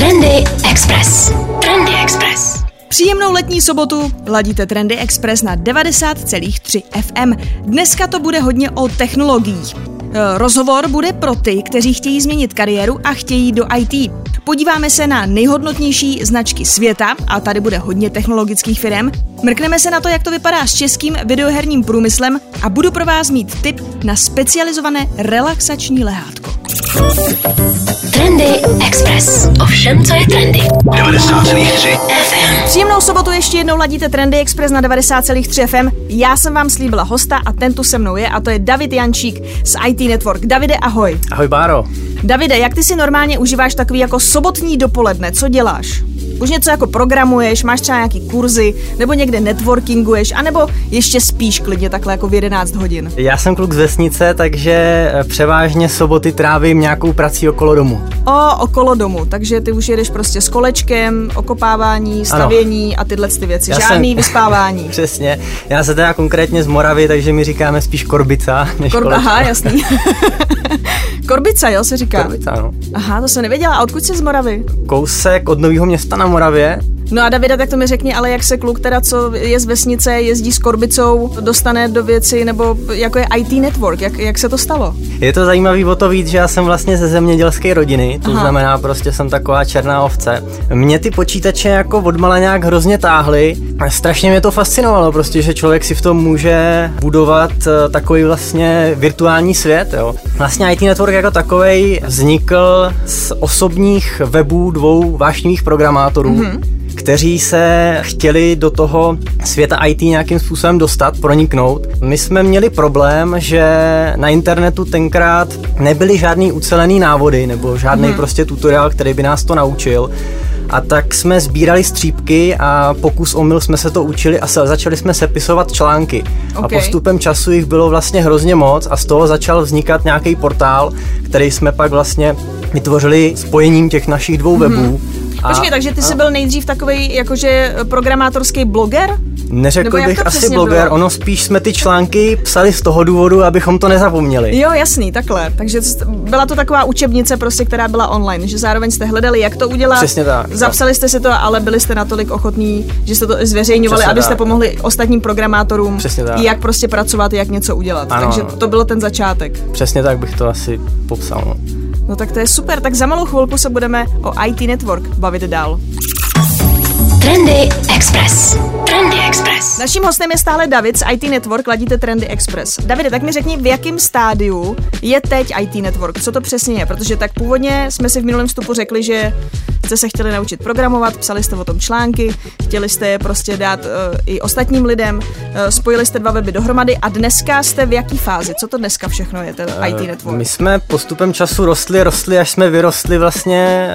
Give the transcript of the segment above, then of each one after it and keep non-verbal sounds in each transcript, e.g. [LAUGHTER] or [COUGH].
Trendy Express. Trendy Express. Příjemnou letní sobotu ladíte Trendy Express na 90,3 FM. Dneska to bude hodně o technologiích. E, Rozhovor bude pro ty, kteří chtějí změnit kariéru a chtějí do IT. Podíváme se na nejhodnotnější značky světa a tady bude hodně technologických firm. Mrkneme se na to, jak to vypadá s českým videoherním průmyslem a budu pro vás mít tip na specializované relaxační lehátko. Trendy Express. Ovšem, co je trendy. 90,3 FM. Příjemnou sobotu ještě jednou ladíte Trendy Express na 90,3 FM. Já jsem vám slíbila hosta a ten tu se mnou je a to je David Jančík z IT Network. Davide, ahoj. Ahoj Báro. Davide, jak ty si normálně užíváš takový jako sobotní dopoledne? Co děláš? Už něco jako programuješ, máš třeba nějaký kurzy, nebo někde networkinguješ, anebo ještě spíš klidně takhle jako v 11 hodin? Já jsem kluk z vesnice, takže eh, převážně soboty trávím nějakou prací okolo domu. O, okolo domu, takže ty už jedeš prostě s kolečkem, okopávání, stavění a tyhle ty věci. Já Žádný jsem- vyspávání. [LAUGHS] Přesně. Já se teda konkrétně z Moravy, takže mi říkáme spíš korbica než Kor- aha, jasný. [LAUGHS] Korbica, jo, se říká. Korbica, no. Aha, to jsem nevěděla. A odkud jsi z Moravy? Kousek od Nového města na Moravě. No a Davida, tak to mi řekni, ale jak se kluk teda, co je z vesnice, jezdí s korbicou, dostane do věci, nebo jako je IT Network, jak, jak se to stalo? Je to zajímavý o to víc, že já jsem vlastně ze zemědělské rodiny, to Aha. znamená prostě jsem taková černá ovce. Mě ty počítače jako odmala nějak hrozně táhly. A Strašně mě to fascinovalo, prostě, že člověk si v tom může budovat eh, takový vlastně virtuální svět. Jo. Vlastně IT Network jako takovej vznikl z osobních webů dvou vášnivých programátorů. Mm-hmm kteří se chtěli do toho světa IT nějakým způsobem dostat, proniknout. My jsme měli problém, že na internetu tenkrát nebyly žádný ucelený návody nebo žádný hmm. prostě tutoriál, který by nás to naučil. A tak jsme sbírali střípky a pokus omyl jsme se to učili a se, začali jsme sepisovat články. A Ok. postupem času jich bylo vlastně hrozně moc a z toho začal vznikat nějaký portál, který jsme pak vlastně vytvořili spojením těch našich dvou webů. A- Počkej, takže ty jsi byl nejdřív takový jakože programátorský bloger? Neřekl Nebo bych asi bloger, bylo? ono spíš jsme ty články psali z toho důvodu, abychom to nezapomněli. Jo, jasný, takhle. Takže byla to taková učebnice prostě, která byla online, že zároveň jste hledali, jak to udělat. Přesně tak. Zapsali jste si to, ale byli jste natolik ochotní, že jste to zveřejňovali, Přesně abyste tak. pomohli ostatním programátorům, Přesně tak. jak prostě pracovat, jak něco udělat. Ano, Takže ano. to bylo ten začátek. Přesně tak bych to asi popsal. No. No tak to je super, tak za malou chvilku se budeme o IT Network bavit dál. Trendy Express. Trendy Express. Naším hostem je stále David z IT Network, ladíte Trendy Express. Davide, tak mi řekni, v jakém stádiu je teď IT Network? Co to přesně je? Protože tak původně jsme si v minulém vstupu řekli, že jste se chtěli naučit programovat, psali jste o tom články, chtěli jste je prostě dát uh, i ostatním lidem, uh, spojili jste dva weby dohromady a dneska jste v jaký fázi? Co to dneska všechno je, ten IT Network? Eh, My jsme postupem času rostli, rostli, až jsme vyrostli vlastně,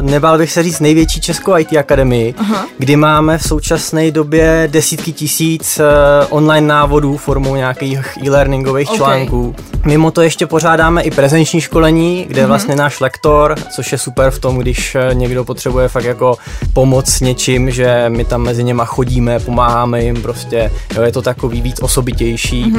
uh, nebál bych se říct, největší českou IT akademii, Aha. Kdy máme v současné době desítky tisíc uh, online návodů formou nějakých e-learningových Ok. článků. Mimo to ještě pořádáme i prezenční školení, kde vlastně náš lektor, což je super v tom, když eh, někdo potřebuje fakt jako pomoc s něčím, že my tam mezi něma chodíme, pomáháme jim prostě, jo, je to takový víc osobitější.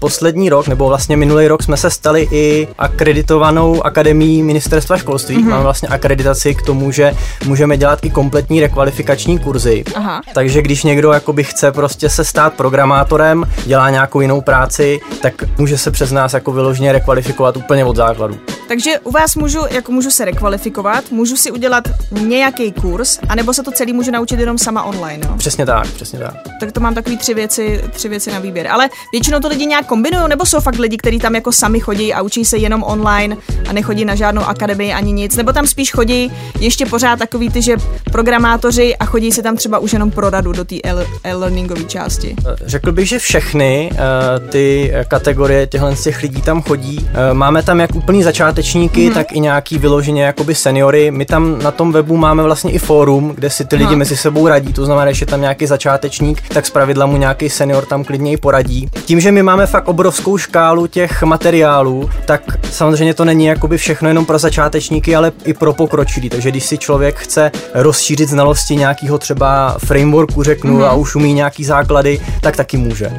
Poslední rok, nebo vlastně minulý rok jsme se stali i akreditovanou akademií ministerstva školství. Mm-hmm. Máme vlastně akreditaci k tomu, že můžeme dělat i kompletní rekvalifikační kurzy. Aha. Takže když někdo jakoby chce prostě se stát programátorem, dělá nějakou jinou práci, tak může se přes nás jako vyloženě rekvalifikovat úplně od základu. Takže u vás můžu, jako můžu se rekvalifikovat, můžu si udělat nějaký kurz, anebo se to celý můžu naučit jenom sama online, jo? Přesně tak, přesně tak. tak to mám takový tři věci, tři věci na výběr. Ale většinou to lidi nějak kombinují, nebo jsou fakt lidi, kteří tam jako sami chodí a učí se jenom online a nechodí na žádnou akademii ani nic, nebo tam spíš chodí ještě pořád takový ty, že programátoři a chodí se tam třeba už jenom pro radu do té e- e-learningové části. Řekl bych, že všechny uh, ty eh, kategorie těchto z těch lidí tam chodí. Uh, máme tam jak úplný začátečníky, mm-hmm. tak i nějaký vyloženě jakoby seniory. My tam na tom webu máme vlastně i fórum, kde si ty lidi Aha. mezi sebou radí, to znamená, že je tam nějaký začátečník, tak zpravidla mu nějaký senior tam klidně i poradí. Tím, že my máme fakt obrovskou škálu těch materiálů, tak samozřejmě to není jakoby všechno jenom pro začátečníky, ale i pro pokročilí. Takže když si člověk chce rozšířit znalosti nějakého třeba frameworku, řeknu, mm-hmm. a už umí nějaký základy, tak taky může.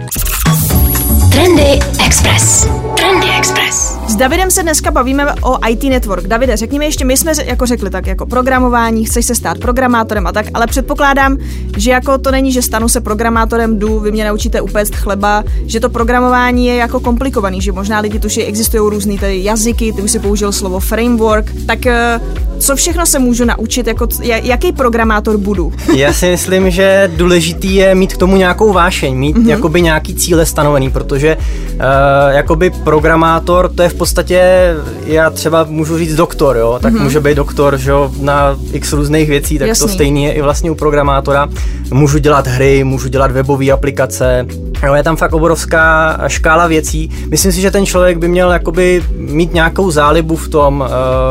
Trendy Express. Trendy Express. S Davidem se dneska bavíme o IT Network. Davide, řekni mi ještě, my jsme jako řekli tak jako programování, chceš se stát programátorem a tak, ale předpokládám, že jako to není, že stanu se programátorem, jdu, vy mě naučíte upéct chleba, že to programování je jako komplikovaný, že možná lidi tuší, existují různé tady jazyky, ty už si použil slovo framework, tak eh, co všechno se můžu naučit, jako jaký programátor budu? Já si myslím, že důležitý je mít k tomu nějakou vášeň, mít mm-hmm. jakoby nějaký cíle stanovený, protože uh, jakoby programátor to je v podstatě, já třeba můžu říct doktor, jo, tak mm-hmm. může být doktor, že jo, na x různých věcí, tak Jasný. to stejný je i vlastně u programátora. Můžu dělat hry, můžu dělat webové aplikace, jo, je tam fakt obrovská škála věcí. Myslím si, že ten člověk by měl jakoby mít nějakou zálibu v tom,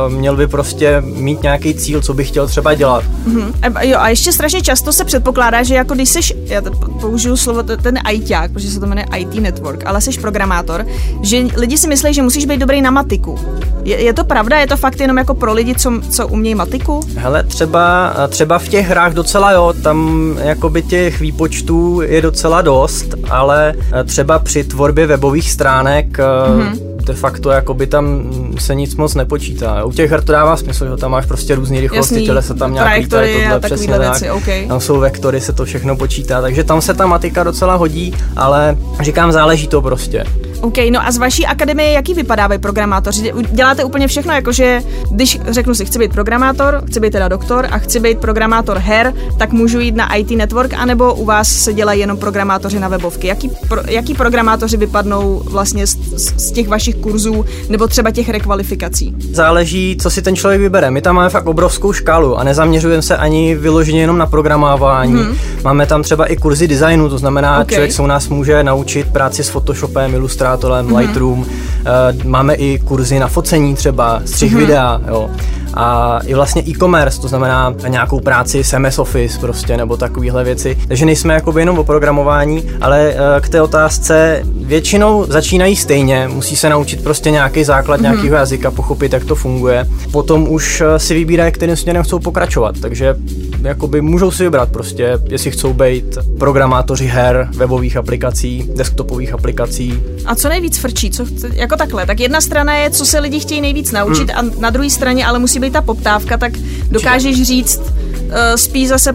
uh, měl by prostě mít nějaký cíl, co by chtěl třeba dělat. Mm-hmm. A, jo, a ještě strašně často se předpokládá, že jako když jsi, já použiju slovo ten ITák, protože se to jmenuje IT Network, ale jsi programátor, že lidi si myslí, že musíš být dobrý na matiku. Je, je to pravda? Je to fakt jenom jako pro lidi, co, co umějí matiku? Hele, třeba, třeba v těch hrách docela jo, tam jakoby těch výpočtů je docela dost, ale třeba při tvorbě webových stránek mm-hmm de facto jakoby tam se nic moc nepočítá. U těch her to dává smysl, že tam máš prostě různé rychlosti, těle se tam nějak lítají, tohle přesně věci, tak. Okay. Tam jsou vektory, se to všechno počítá, takže tam se ta matika docela hodí, ale říkám, záleží to prostě. OK, no a z vaší akademie jaký vypadávají programátoři? Děláte úplně všechno, jakože když řeknu si, chci být programátor, chci být teda doktor a chci být programátor her, tak můžu jít na IT Network, anebo u vás se dělají jenom programátoři na webovky. Jaký, pro, jaký programátoři vypadnou vlastně z, z těch vašich kurzů nebo třeba těch rekvalifikací? Záleží, co si ten člověk vybere. My tam máme fakt obrovskou škálu a nezaměřujeme se ani vyloženě jenom na programování. Hmm. Máme tam třeba i kurzy designu, to znamená, okay. člověk se u nás může naučit práci s Photoshopem, ilustrací Illustratorem, mm-hmm. Lightroom, uh, máme i kurzy na focení třeba, střih mm-hmm. videa, jo a i vlastně e-commerce, to znamená nějakou práci s MS Office prostě nebo takovéhle věci. Takže nejsme jako jenom o programování, ale eh, k té otázce většinou začínají stejně, musí se naučit prostě nějaký základ mm-hmm. nějakého jazyka, pochopit, jak to funguje. Potom už eh, si vybírají, kterým směrem chcou pokračovat, takže jakoby můžou si vybrat prostě, jestli chcou být programátoři her, webových aplikací, desktopových aplikací. A co nejvíc frčí, co chce, jako takhle, tak jedna strana je, co se lidi chtějí nejvíc naučit hmm. a na druhé straně ale musí být ta poptávka, tak dokážeš říct uh, spíš zase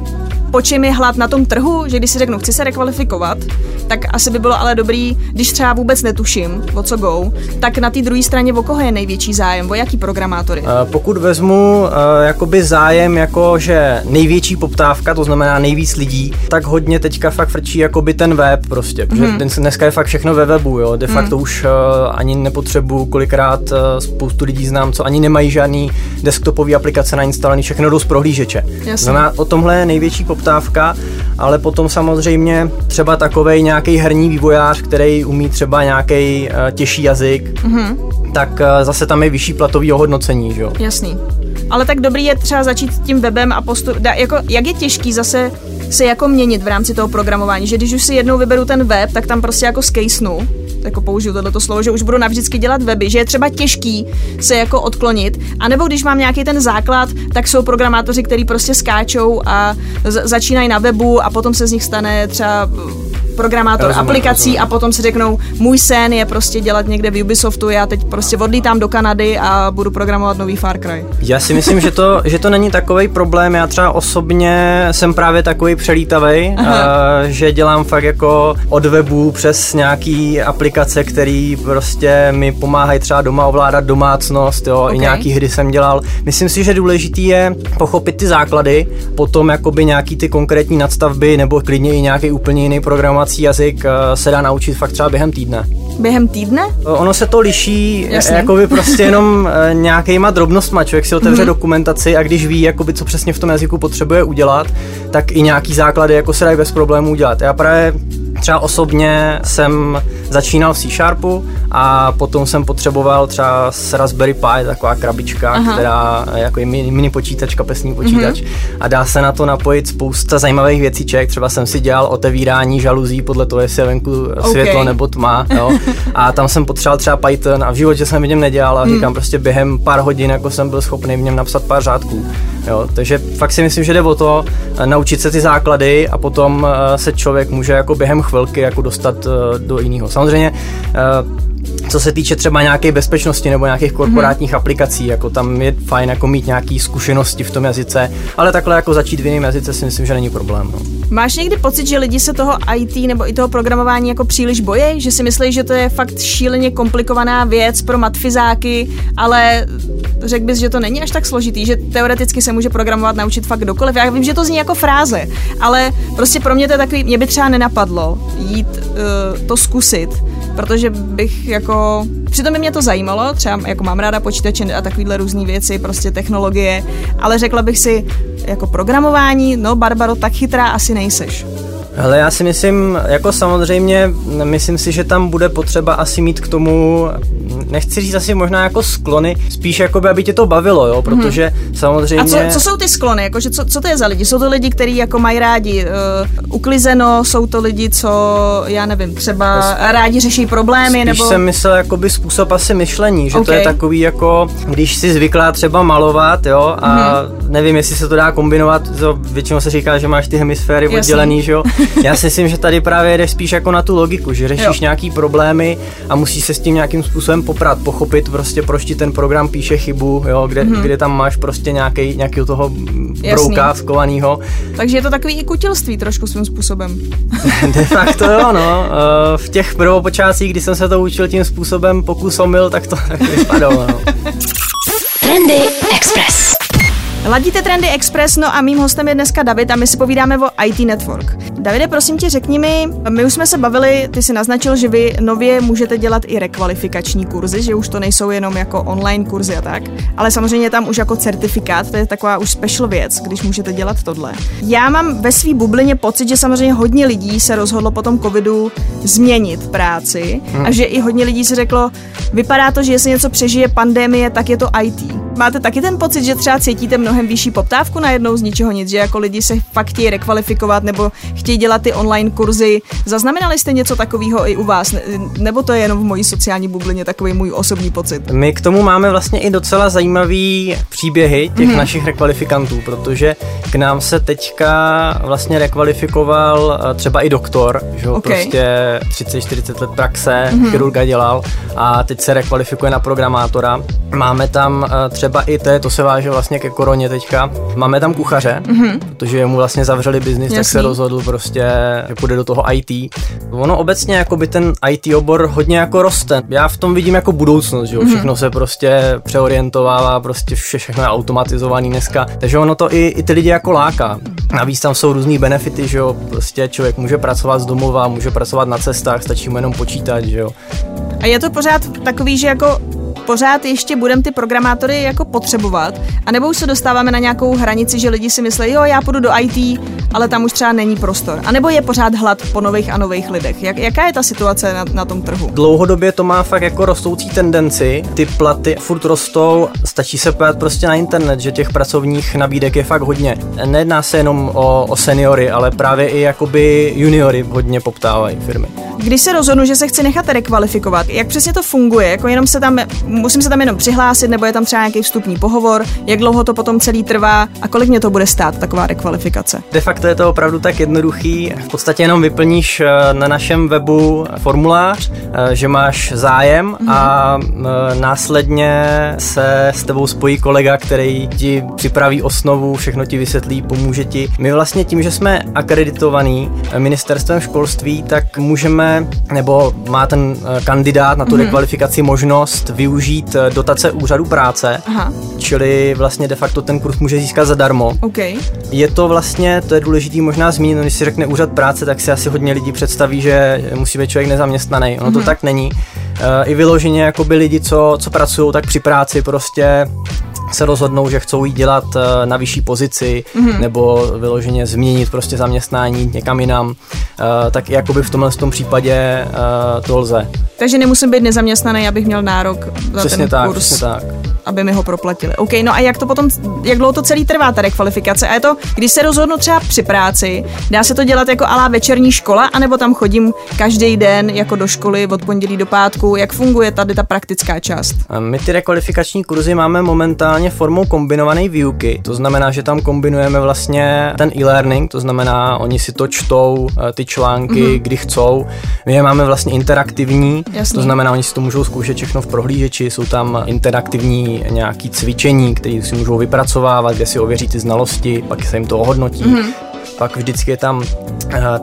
po čem je hlad na tom trhu, že když si řeknu, chci se rekvalifikovat, tak asi by bylo ale dobrý, když třeba vůbec netuším, o co go, tak na té druhé straně o koho je největší zájem, o jaký programátory? Uh, pokud vezmu uh, jakoby zájem jako, že největší poptávka, to znamená nejvíc lidí, tak hodně teďka fakt frčí jakoby ten web prostě, protože mm. dneska je fakt všechno ve webu, jo, de facto mm. už uh, ani nepotřebuju, kolikrát uh, spoustu lidí znám, co ani nemají žádný desktopové aplikace nainstalovaný, všechno jdou z prohlížeče. Jasně. Znamená, o tomhle je největší poptávka ale potom samozřejmě třeba takový nějaký herní vývojář, který umí třeba nějaký uh, těžší jazyk, mm-hmm. tak uh, zase tam je vyšší platový ohodnocení, že jo? Jasný. Ale tak dobrý je třeba začít tím webem a postup, da, jako, jak je těžký zase se jako měnit v rámci toho programování, že když už si jednou vyberu ten web, tak tam prostě jako skejsnu, jako použiju tohleto slovo, že už budu navždycky dělat weby, že je třeba těžký se jako odklonit, a nebo když mám nějaký ten základ, tak jsou programátoři, kteří prostě skáčou a začínají na webu a potom se z nich stane třeba programátor rozumím, aplikací rozumím. a potom si řeknou, můj sen je prostě dělat někde v Ubisoftu, já teď prostě odlítám do Kanady a budu programovat nový Far Cry. Já si myslím, že to, že to není takový problém, já třeba osobně jsem právě takový přelítavý, uh, že dělám fakt jako od webu přes nějaký aplikace, které prostě mi pomáhají třeba doma ovládat domácnost, jo, okay. i nějaký hry jsem dělal. Myslím si, že důležitý je pochopit ty základy, potom jakoby nějaký ty konkrétní nadstavby nebo klidně i nějaký úplně jiný program programovací jazyk eh, se dá naučit fakt třeba během týdne. Během týdne? Ono se to liší Jasně. jakoby prostě [LAUGHS] jenom eh, nějakýma drobnostma. Člověk si otevře mm-hmm. dokumentaci a když ví, jakoby, co přesně v tom jazyku potřebuje udělat, tak i nějaký základy jako se dají bez problémů udělat. Já právě třeba osobně jsem začínal v C-Sharpu a potom jsem potřeboval třeba s Raspberry Pi, taková krabička, Aha. která jako je mini, mini počítač, kapesní počítač mm-hmm. a dá se na to napojit spousta zajímavých věcíček, třeba jsem si dělal otevírání žaluzí podle toho, jestli je venku okay. světlo nebo tma, jo. a tam jsem potřeboval třeba Python a v životě jsem v něm nedělal a mm. říkám prostě během pár hodin jako jsem byl schopný v něm napsat pár řádků Jo, takže fakt si myslím, že jde o to eh, naučit se ty základy a potom eh, se člověk může jako během chvilky jako dostat eh, do jiného. Samozřejmě co se týče třeba nějaké bezpečnosti nebo nějakých korporátních mm-hmm. aplikací, jako tam je fajn jako mít nějaké zkušenosti v tom jazyce, ale takhle jako začít v jiném jazyce si myslím, že není problém. No. Máš někdy pocit, že lidi se toho IT nebo i toho programování jako příliš bojí, že si myslí, že to je fakt šíleně komplikovaná věc pro matfizáky, ale řekl bys, že to není až tak složitý, že teoreticky se může programovat naučit fakt kdokoliv. Já vím, že to zní jako fráze, ale prostě pro mě to je takový, mě by třeba nenapadlo jít uh, to zkusit, protože bych jako, přitom by mě to zajímalo, třeba jako mám ráda počítače a takovýhle různé věci, prostě technologie, ale řekla bych si, jako programování, no Barbaro, tak chytrá asi nejseš. Hele, já si myslím, jako samozřejmě, myslím si, že tam bude potřeba asi mít k tomu, nechci říct asi možná jako sklony, spíš jako by, aby tě to bavilo, jo, mhm. protože hmm. samozřejmě... A co, co jsou ty sklony, jakože co, co to je za lidi? Jsou to lidi, kteří jako mají rádi uh, uklizeno, jsou to lidi, co, já nevím, třeba rádi řeší problémy, spíš nebo... jsem myslel jakoby způsob asi myšlení, že okay. to je takový jako, když si zvyklá třeba malovat, jo, a hmm. nevím, jestli se to dá kombinovat, to většinou se říká, že máš ty hemisféry Jasný. oddělený, že jo, [LAUGHS] Já si myslím, že tady právě jdeš spíš jako na tu logiku, že řešíš jo. nějaký problémy a musíš se s tím nějakým způsobem poprat, pochopit prostě, proč ti ten program píše chybu, jo, kde, mm-hmm. kde tam máš prostě nějaký, nějaký toho brouka skovanýho. Takže je to takový i kutilství trošku svým způsobem. [LAUGHS] De facto jo, no. Eh, v těch prvopočátcích, kdy jsem se to učil tím způsobem pokus omyl, tak to tak [LAUGHS] vypadalo, no. Trendy. Ladíte Trendy Express, no a mým hostem je dneska David a my si povídáme o IT Network. Davide, prosím tě, řekni mi, my už jsme se bavili, ty si naznačil, že vy nově můžete dělat i rekvalifikační kurzy, že už to nejsou jenom jako online kurzy a tak, ale samozřejmě tam už jako certifikát, to je taková už special věc, když můžete dělat tohle. Já mám ve své bublině pocit, že samozřejmě hodně lidí se rozhodlo po tom covidu změnit práci hmm. a že i hodně lidí si řeklo, vypadá to, že jestli něco přežije pandemie, tak je to IT. Máte taky ten pocit, že třeba cítíte mnohem vyšší poptávku na jednou z ničeho nic, že jako lidi se fakt chtějí rekvalifikovat nebo chtějí dělat ty online kurzy. Zaznamenali jste něco takového i u vás? Nebo to je jenom v mojí sociální bublině takový můj osobní pocit? My k tomu máme vlastně i docela zajímavý příběhy těch mm-hmm. našich rekvalifikantů, protože k nám se teďka vlastně rekvalifikoval eh, třeba i doktor, že okay. prostě 30-40 let praxe, mm-hmm. chirurga dělal a teď se rekvalifikuje na programátora. Máme tam eh, třeba třeba i to, to se váže vlastně ke koroně teďka. Máme tam kuchaře, mm-hmm. protože mu vlastně zavřeli biznis, tak se rozhodl prostě, že půjde do toho IT. Ono obecně jako by ten IT obor hodně jako roste. Já v tom vidím jako budoucnost, že jo? Mm-hmm. všechno se prostě přeorientovává, prostě vše, všechno je automatizovaný dneska, takže ono to i, i ty lidi jako láká. Navíc tam jsou různý benefity, že jo, prostě člověk může pracovat z domova, může pracovat na cestách, stačí mu jenom počítat, že jo. A je to pořád takový, že jako pořád ještě budeme ty programátory jako potřebovat, anebo už se dostáváme na nějakou hranici, že lidi si myslí, jo, já půjdu do IT, ale tam už třeba není prostor. A nebo je pořád hlad po nových a nových lidech. Jak, jaká je ta situace na, na tom trhu? Dlouhodobě to má fakt jako rostoucí tendenci. Ty platy furt rostou, stačí se pojat prostě na internet, že těch pracovních nabídek je fakt hodně. Nejedná se jenom o, o seniory, ale právě i jakoby juniory hodně poptávají firmy. Když se rozhodnu, že se chci nechat rekvalifikovat, jak přesně to funguje? Jako jenom se tam, musím se tam jenom přihlásit, nebo je tam třeba nějaký vstupní pohovor? Jak dlouho to potom celý trvá a kolik mě to bude stát, taková rekvalifikace? De facto je to opravdu tak jednoduchý. V podstatě jenom vyplníš eh, na našem webu formulář, eh, že máš zájem mm-hmm. a eh, následně se s tebou spojí kolega, který ti připraví osnovu, všechno ti vysvětlí, pomůže ti. My vlastně tím, že jsme akreditovaní ministerstvem školství, tak můžeme nebo má ten kandidát na tu mm-hmm. rekvalifikaci možnost využít eh, dotace úřadu práce, Aha. čili vlastně de facto ten kurz může získat zadarmo. Okay. Je to vlastně, to je důležitý možná zmínit, no, když si řekne úřad práce, tak si asi hodně lidí představí, že musí být člověk nezaměstnaný. Ono mm-hmm. to mhm. tak není. Uh, I vyloženě jako by lidi, co, co pracují, tak při práci prostě se rozhodnou, že chcou jít dělat eh, na vyšší pozici mm-hmm. nebo vyloženě změnit prostě zaměstnání někam jinam, eh, tak jakoby v tomhle tom případě eh, to lze. Takže nemusím být nezaměstnaný, abych měl nárok za přesně ten tak, kurz. Přesně tak. aby mi ho proplatili. OK, no a jak to potom, jak dlouho to celý trvá, ta rekvalifikace? A je to, když se rozhodnu třeba při práci, dá se to dělat jako alá večerní škola, anebo tam chodím každý den jako do školy od pondělí do pátku, jak funguje tady ta praktická část? My ty rekvalifikační kurzy máme momentálně formou kombinované výuky, to znamená, že tam kombinujeme vlastně ten e-learning, to znamená, oni si to čtou, eh, ty články, mm-hmm. kdy chcou. My je máme vlastně interaktivní, Jasný. to znamená, oni si to můžou zkoušet všechno v prohlížeči, jsou tam interaktivní nějaký cvičení, které si můžou vypracovávat, kde si ověří ty znalosti, pak se jim to ohodnotí. Mm-hmm pak vždycky je tam uh,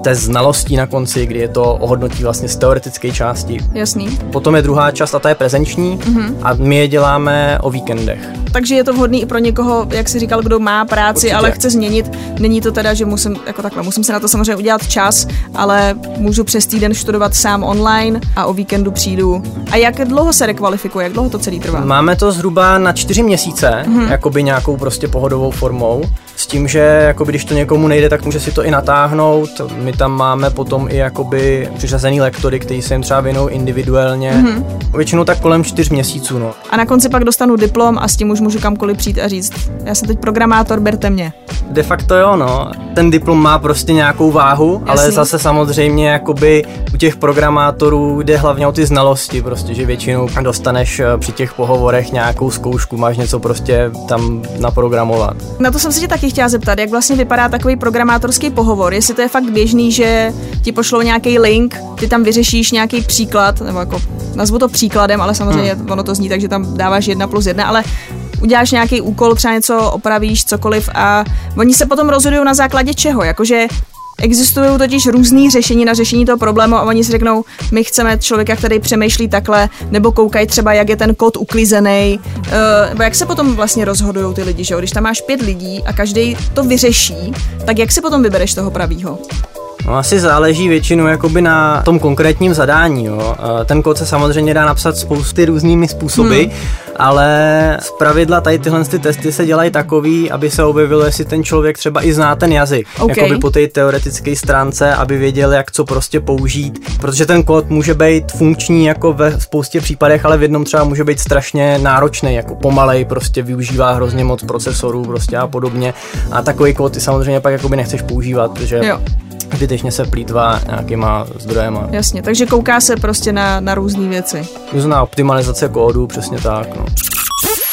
test znalostí na konci, kdy je to ohodnotí vlastně z teoretické části. Jasný. Potom je druhá část a ta je prezenční mm-hmm. a my je děláme o víkendech. Takže je to vhodný i pro někoho, jak si říkal, kdo má práci, Určitě. ale chce změnit. Není to teda, že musím, jako takhle, musím se na to samozřejmě udělat čas, ale můžu přes týden studovat sám online a o víkendu přijdu. A jak dlouho se rekvalifikuje, jak dlouho to celý trvá? Máme to zhruba na čtyři měsíce, mm-hmm. jakoby nějakou prostě pohodovou formou. S tím, že jakoby, když to někomu nejde, tak může si to i natáhnout. My tam máme potom i jakoby přiřazený lektory, kteří se jim třeba věnou individuálně. Mm-hmm. Většinou tak kolem čtyř měsíců. No. A na konci pak dostanu diplom a s tím už můžu kamkoliv přijít a říct, já jsem teď programátor, berte mě. De facto jo, no. Ten diplom má prostě nějakou váhu, Jasný. ale zase samozřejmě jakoby u těch programátorů jde hlavně o ty znalosti, prostě, že většinou dostaneš eh, při těch pohovorech nějakou zkoušku, máš něco prostě tam naprogramovat. Na to jsem se tě taky chtěla zeptat, jak vlastně vypadá takový programátorský pohovor, jestli to je fakt běžný, že ti pošlou nějaký link, ty tam vyřešíš nějaký příklad, nebo jako nazvu to příkladem, ale samozřejmě hmm. ono to zní tak, že tam dáváš jedna plus jedna, ale uděláš nějaký úkol, třeba něco opravíš, cokoliv a oni se potom rozhodují na základě čeho, jakože Existují totiž různé řešení na řešení toho problému a oni si řeknou, my chceme člověka, který přemýšlí takhle, nebo koukají třeba, jak je ten kód uklizený. Uh, jak se potom vlastně rozhodují ty lidi, že Když tam máš pět lidí a každý to vyřeší, tak jak si potom vybereš toho pravýho? No asi záleží většinou jakoby na tom konkrétním zadání. Jo. Ten kód se samozřejmě dá napsat spousty různými způsoby, hmm. Ale z pravidla tady tyhle ty testy se dělají takový, aby se objevilo, jestli ten člověk třeba i zná ten jazyk. Okay. Jakoby po té teoretické stránce, aby věděl, jak co prostě použít, protože ten kód může být funkční jako ve spoustě případech, ale v jednom třeba může být strašně náročný, jako pomalej, prostě využívá hrozně moc procesorů prostě a podobně. A takový kód ty samozřejmě pak jakoby nechceš používat, že jo zbytečně se plítvá nějakýma zdrojema. Jasně, takže kouká se prostě na, na různé věci. Různá optimalizace kódu, přesně tak. No.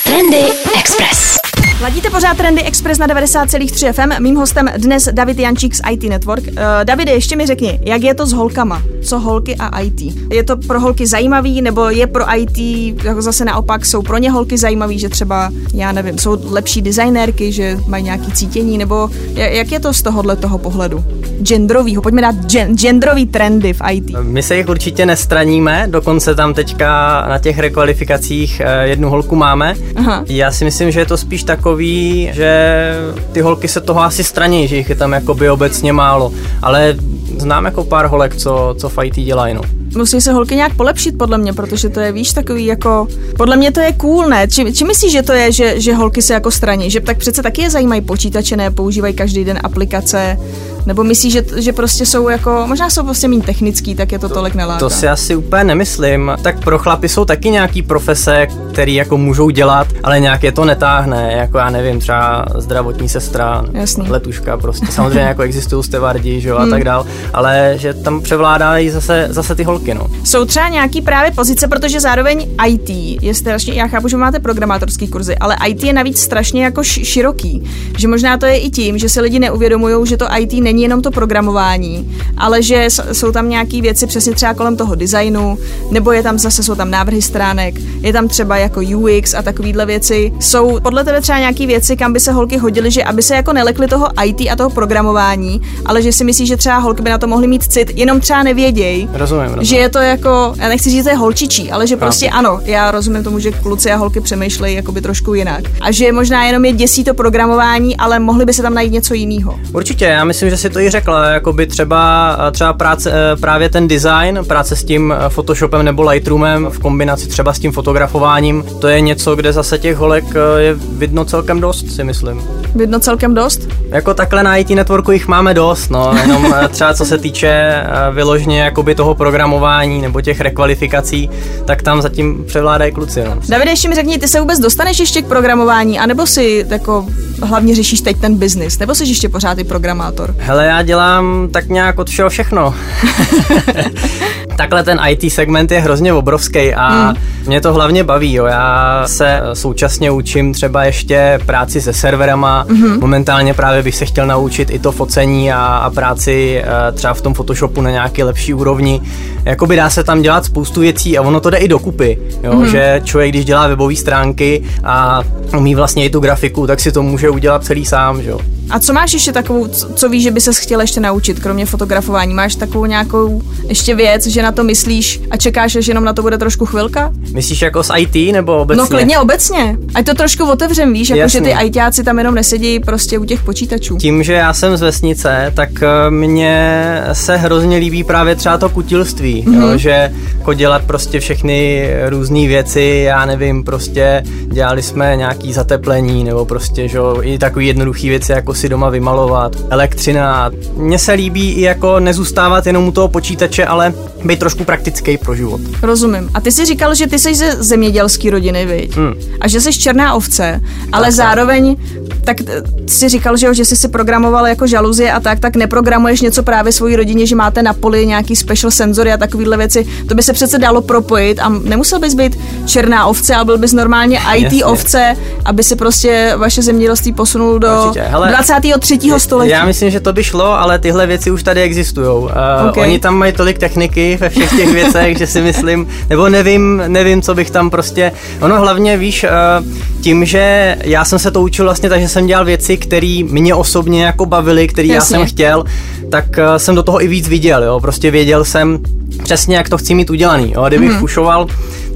Trendy Express. Ladíte pořád Trendy Express na 90,3 FM. Mým hostem dnes David Jančík z IT Network. Uh, Davide, ještě mi řekni, jak je to s holkama? Co holky a IT? Je to pro holky zajímavý, nebo je pro IT jako zase naopak jsou pro ně holky zajímavý, že třeba, já nevím, jsou lepší designérky, že mají nějaký cítění, nebo jak je to z tohohle toho pohledu? Genderovýho, pojďme dát gen, genderový trendy v IT. My se jich určitě nestraníme, dokonce tam teďka na těch rekvalifikacích eh, jednu holku máme. Aha. Já si myslím, že je to spíš takový takový, že ty holky se toho asi straní, že jich je tam jakoby obecně málo, ale znám jako pár holek, co, co v IT dělají, no. Musí se holky nějak polepšit, podle mě, protože to je, víš, takový jako... Podle mě to je cool, ne? Či, či myslíš, že to je, že, že holky se jako straní? Že tak přece taky je zajímají počítače, ne? Používají každý den aplikace, nebo myslíš, že, že prostě jsou jako, možná jsou prostě méně technický, tak je to, to tolik neláká? To si asi úplně nemyslím. Tak pro chlapy jsou taky nějaký profese, který jako můžou dělat, ale nějak je to netáhne, jako já nevím, třeba zdravotní sestra, Jasný. letuška, prostě [LAUGHS] samozřejmě jako existují stevardi, že jo, a hmm. tak dál, ale že tam převládají zase, zase ty holky, no. Jsou třeba nějaký právě pozice, protože zároveň IT je strašně, já chápu, že máte programátorský kurzy, ale IT je navíc strašně jako široký, že možná to je i tím, že si lidi neuvědomují, že to IT není není jenom to programování, ale že jsou tam nějaké věci přesně třeba kolem toho designu, nebo je tam zase jsou tam návrhy stránek, je tam třeba jako UX a takovéhle věci. Jsou podle tebe třeba nějaké věci, kam by se holky hodily, že aby se jako nelekly toho IT a toho programování, ale že si myslí, že třeba holky by na to mohly mít cit, jenom třeba nevědějí. Rozumím, rozumím. Že je to jako, já nechci říct, že to je holčičí, ale že prostě ano, já rozumím tomu, že kluci a holky přemýšlejí jakoby trošku jinak. A že možná jenom je děsí to programování, ale mohli by se tam najít něco jiného. Určitě, já myslím, že si to i řekla, jakoby třeba, třeba práce, eh, právě ten design, práce s tím eh, Photoshopem nebo Lightroomem v kombinaci třeba s tím fotografováním, to je něco, kde zase těch holek eh, je vidno celkem dost, si myslím. Vidno celkem dost? Jako takhle na IT networku jich máme dost, no, jenom třeba co se týče vyložně jakoby toho programování nebo těch rekvalifikací, tak tam zatím převládají kluci, no. Davide, ještě mi řekni, ty se vůbec dostaneš ještě k programování, anebo si jako hlavně řešíš teď ten biznis, nebo jsi ještě pořád i programátor? Hele, já dělám tak nějak od všeho všechno. [LAUGHS] Takhle ten IT segment je hrozně obrovský a hmm. mě to hlavně baví. Jo. Já se současně učím třeba ještě práci se serverama. Hmm. Momentálně právě bych se chtěl naučit i to focení a, a práci uh, třeba v tom Photoshopu na nějaký lepší úrovni. Jakoby dá se tam dělat spoustu věcí a ono to jde i dokupy. Jo. Hmm. Že člověk, když dělá webové stránky a umí vlastně i tu grafiku, tak si to může udělat celý sám. Že? A co máš ještě takovou, co, co víš, že by se chtěl ještě naučit, kromě fotografování? Máš takovou nějakou ještě věc, že na to myslíš a čekáš, že jenom na to bude trošku chvilka? Myslíš jako s IT nebo obecně? No klidně obecně. Ať to trošku otevřem, víš, jako že ty ITáci tam jenom nesedí prostě u těch počítačů. Tím, že já jsem z vesnice, tak eh, mně se hrozně líbí právě třeba to kutilství, mm-hmm. jo, mhm. že jako dělat prostě všechny různé věci, já nevím, prostě dělali jsme nějaký zateplení nebo prostě, že i takový jednoduchý věci, jako si doma vymalovat, elektřina. Mně se líbí i jako nezůstávat jenom u toho počítače, ale být trošku praktický pro život. Rozumím. A ty jsi říkal, že ty jsi ze zemědělské rodiny, viď? Hmm. A že jsi černá ovce, ale tak, zároveň tak si říkal, že, jo, že jsi si programoval jako žaluzie a tak, tak neprogramuješ něco právě svojí rodině, že máte na poli nějaký special senzory a takovéhle věci. To by se přece dalo propojit a nemusel bys být černá ovce, ale byl bys normálně IT [LAUGHS] Jasně. ovce, aby se prostě vaše zemědělství posunul do Hele, 23. století. Já myslím, že to by šlo, ale tyhle věci už tady existují. Uh, okay. Oni tam mají tolik techniky ve všech těch věcech, že si myslím, nebo nevím, nevím, co bych tam prostě. Ono hlavně víš, uh, tím, že já jsem se to učil vlastně, takže jsem dělal věci, které mě osobně jako bavily, které já jsem chtěl, tak uh, jsem do toho i víc viděl, jo. Prostě věděl jsem přesně, jak to chci mít udělaný. Jo. Kdybych mm. fušoval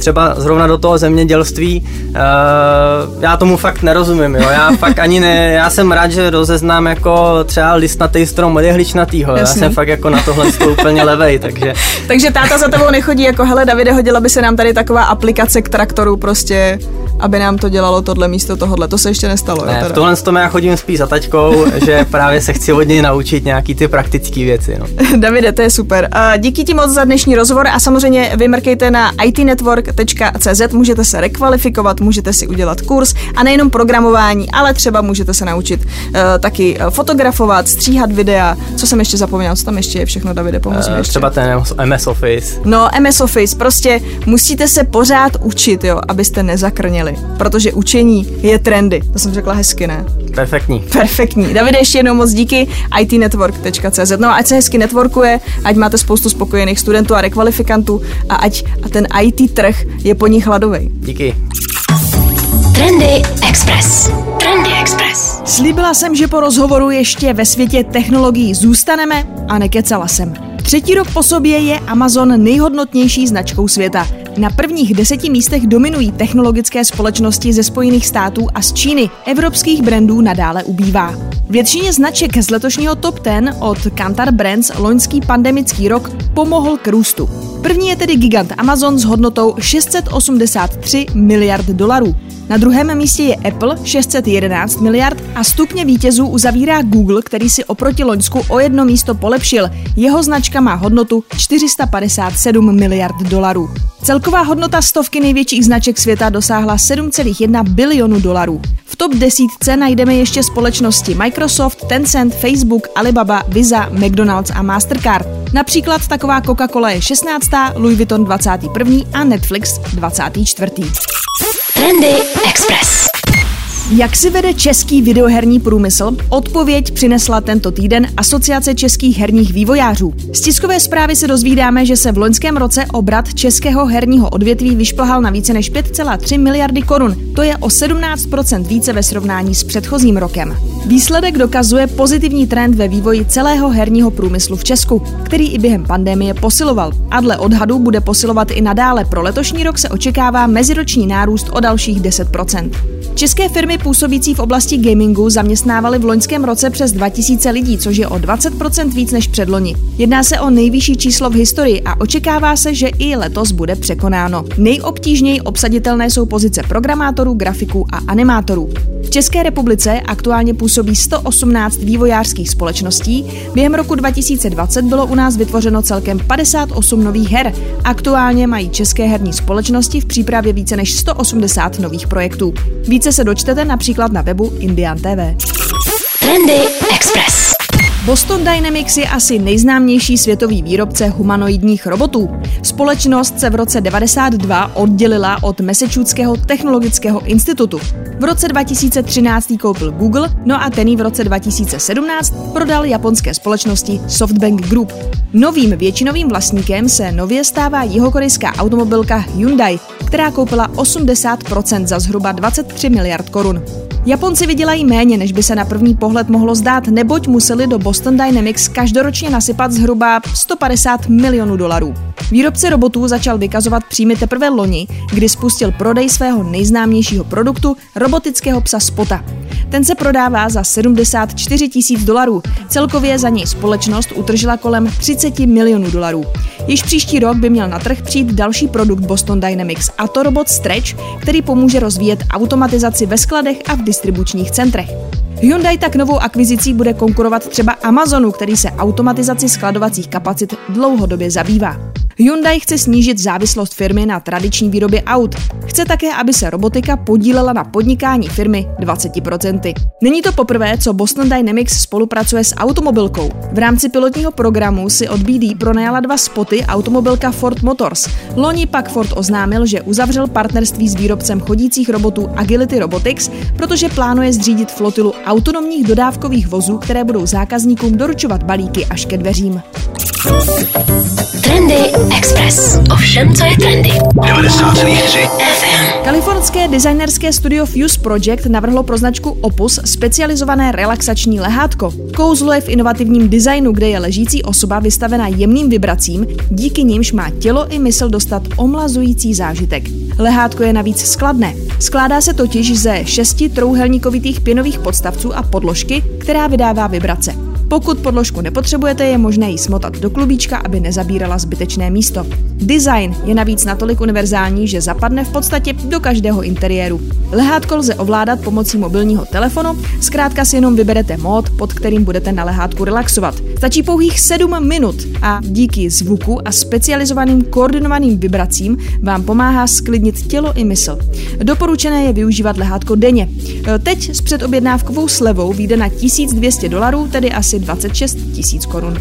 třeba zrovna do toho zemědělství, uh, já tomu fakt nerozumím, jo. Já fakt ani ne, já jsem rád, že rozeznám jako třeba listnatý strom od jehličnatýho. Já jsem fakt jako na tohle úplně levej, takže... takže táta za tebou nechodí jako, hele Davide, hodila by se nám tady taková aplikace k traktoru prostě aby nám to dělalo tohle místo tohohle. To se ještě nestalo. Ne, jo, v tohle tom já chodím spíš za taťkou, že právě se chci od něj naučit nějaký ty praktické věci. No. [LAUGHS] Davide, to je super. Uh, díky ti moc za dnešní rozhovor a samozřejmě vymrkejte na itnetwork.cz, můžete se rekvalifikovat, můžete si udělat kurz a nejenom programování, ale třeba můžete se naučit uh, taky fotografovat, stříhat videa. Co jsem ještě zapomněl, co tam ještě je všechno, Davide, pomoz uh, Třeba ten MS Office. No, MS Office, prostě musíte se pořád učit, jo, abyste nezakrněli protože učení je trendy. To jsem řekla hezky, ne? Perfektní. Perfektní. Davide, ještě jednou moc díky itnetwork.cz. No a ať se hezky networkuje, ať máte spoustu spokojených studentů a rekvalifikantů a ať a ten IT trh je po nich hladový. Díky. Trendy Express. Trendy Express. Slíbila jsem, že po rozhovoru ještě ve světě technologií zůstaneme a nekecala jsem. Třetí rok po sobě je Amazon nejhodnotnější značkou světa. Na prvních deseti místech dominují technologické společnosti ze Spojených států a z Číny. Evropských brandů nadále ubývá. Většině značek z letošního top 10 od Kantar Brands loňský pandemický rok pomohl k růstu. První je tedy gigant Amazon s hodnotou 683 miliard dolarů. Na druhém místě je Apple 611 miliard a stupně vítězů uzavírá Google, který si oproti Loňsku o jedno místo polepšil. Jeho značka má hodnotu 457 miliard dolarů. Celková hodnota stovky největších značek světa dosáhla 7,1 bilionu dolarů. V top desítce najdeme ještě společnosti Microsoft, Tencent, Facebook, Alibaba, Visa, McDonald's a Mastercard. Například taková Coca-Cola je 16., Louis Vuitton 21. a Netflix 24. Trendy Express. Jak si vede český videoherní průmysl? Odpověď přinesla tento týden Asociace českých herních vývojářů. Z tiskové zprávy se dozvídáme, že se v loňském roce obrat českého herního odvětví vyšplhal na více než 5,3 miliardy korun. To je o 17% více ve srovnání s předchozím rokem. Výsledek dokazuje pozitivní trend ve vývoji celého herního průmyslu v Česku, který i během pandemie posiloval. A dle odhadu bude posilovat i nadále. Pro letošní rok se očekává meziroční nárůst o dalších 10%. České firmy působící v oblasti gamingu zaměstnávaly v loňském roce přes 2000 lidí, což je o 20% víc než předloni. Jedná se o nejvyšší číslo v historii a očekává se, že i letos bude překonáno. Nejobtížněji obsaditelné jsou pozice programátorů, grafiků a animátorů. V České republice aktuálně působí 118 vývojářských společností. Během roku 2020 bylo u nás vytvořeno celkem 58 nových her. Aktuálně mají české herní společnosti v přípravě více než 180 nových projektů. Více se dočtete například na webu Indian TV. Trendy Express. Boston Dynamics je asi nejznámější světový výrobce humanoidních robotů. Společnost se v roce 92 oddělila od Massachusettského technologického institutu. V roce 2013 ji koupil Google, no a ten v roce 2017 prodal japonské společnosti Softbank Group. Novým většinovým vlastníkem se nově stává jihokorejská automobilka Hyundai, která koupila 80% za zhruba 23 miliard korun. Japonci vydělají méně, než by se na první pohled mohlo zdát, neboť museli do Boston Dynamics každoročně nasypat zhruba 150 milionů dolarů. Výrobce robotů začal vykazovat příjmy teprve loni, kdy spustil prodej svého nejznámějšího produktu, robotického psa Spota. Ten se prodává za 74 tisíc dolarů. Celkově za něj společnost utržila kolem 30 milionů dolarů. Již příští rok by měl na trh přijít další produkt Boston Dynamics, a to robot Stretch, který pomůže rozvíjet automatizaci ve skladech a v distribučních centrech. Hyundai tak novou akvizicí bude konkurovat třeba Amazonu, který se automatizaci skladovacích kapacit dlouhodobě zabývá. Hyundai chce snížit závislost firmy na tradiční výrobě aut. Chce také, aby se robotika podílela na podnikání firmy 20%. Není to poprvé, co Boston Dynamics spolupracuje s automobilkou. V rámci pilotního programu si od BD pronajala dva spoty automobilka Ford Motors. Loni pak Ford oznámil, že uzavřel partnerství s výrobcem chodících robotů Agility Robotics, protože plánuje zřídit flotilu autonomních dodávkových vozů, které budou zákazníkům doručovat balíky až ke dveřím. Trendy Express. Ovšem, co je trendy. 90,3 FM. Kalifornské designerské studio Fuse Project navrhlo pro značku Opus specializované relaxační lehátko. Kouzlo je v inovativním designu, kde je ležící osoba vystavena jemným vibracím, díky nimž má tělo i mysl dostat omlazující zážitek. Lehátko je navíc skladné. Skládá se totiž ze šesti trouhelníkovitých pěnových podstavců a podložky, která vydává vibrace. Pokud podložku nepotřebujete, je možné ji smotat do klubíčka, aby nezabírala zbytečné místo. Design je navíc natolik univerzální, že zapadne v podstatě do každého interiéru. Lehátko lze ovládat pomocí mobilního telefonu, zkrátka si jenom vyberete mód, pod kterým budete na lehátku relaxovat. Stačí pouhých 7 minut a díky zvuku a specializovaným koordinovaným vibracím vám pomáhá sklidnit tělo i mysl. Doporučené je využívat lehátko denně. Teď s předobjednávkovou slevou vyjde na 1200 dolarů, tedy asi 26 tisíc korun.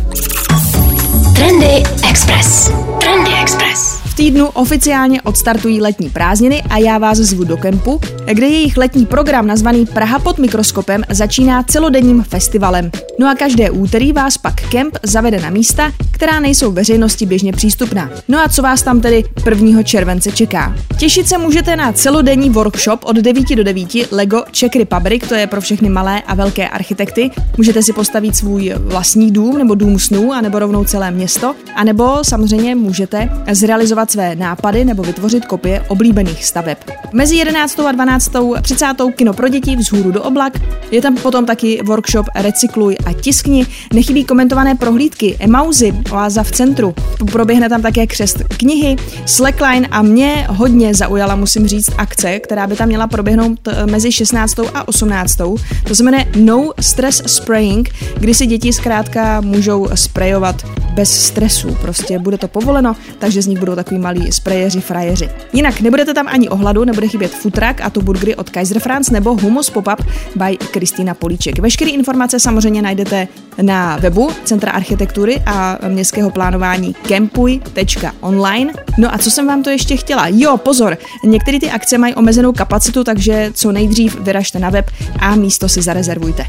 Trendy Express. Trendy Express. V týdnu oficiálně odstartují letní prázdniny a já vás zvu do kempu, kde jejich letní program nazvaný Praha pod mikroskopem začíná celodenním festivalem. No a každé úterý vás pak kemp zavede na místa, která nejsou veřejnosti běžně přístupná. No a co vás tam tedy 1. července čeká? Těšit se můžete na celodenní workshop od 9 do 9 Lego Czech Republic, to je pro všechny malé a velké architekty. Můžete si postavit svůj vlastní dům nebo dům snů, anebo rovnou celé město, anebo samozřejmě můžete zrealizovat své nápady nebo vytvořit kopie oblíbených staveb. Mezi 11. a 12. 30. kino pro děti vzhůru do oblak, je tam potom taky workshop Recykluj a tiskni, nechybí komentované prohlídky, emauzy, oáza v centru, proběhne tam také křest knihy, slackline a mě hodně zaujala, musím říct, akce, která by tam měla proběhnout eh, mezi 16. a 18. To jmenuje No Stress Spraying, kdy si děti zkrátka můžou sprayovat bez stresu, prostě bude to povoleno, takže z nich budou takový malí sprayeři, frajeři. Jinak nebudete tam ani ohladu, nebude chybět futrak a to burgery od Kaiser France nebo Humus Pop-up by Kristýna Políček. Veškeré informace samozřejmě najdete na webu Centra architektury a městského plánování kempuj.online. No a co jsem vám to ještě chtěla? Jo, pozor, některé ty akce mají omezenou kapacitu, takže co nejdřív vyražte na web a místo si zarezervujte.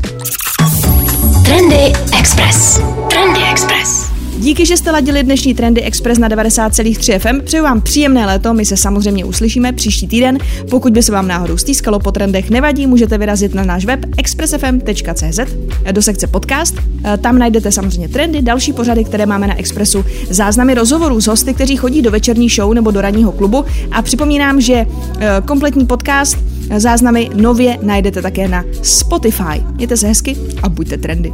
Trendy Express. Trendy Express. Díky, že jste ladili dnešní Trendy Express na 90,3 FM. Přeju vám příjemné léto, my se samozřejmě uslyšíme příští týden. Pokud by se vám náhodou stýskalo po trendech, nevadí, můžete vyrazit na náš web expressfm.cz do sekce podcast. Tam najdete samozřejmě trendy, další pořady, které máme na Expressu, záznamy rozhovorů s hosty, kteří chodí do večerní show nebo do ranního klubu. A připomínám, že eh, kompletní podcast záznamy nově najdete také na Spotify. Mějte se hezky a buďte trendy.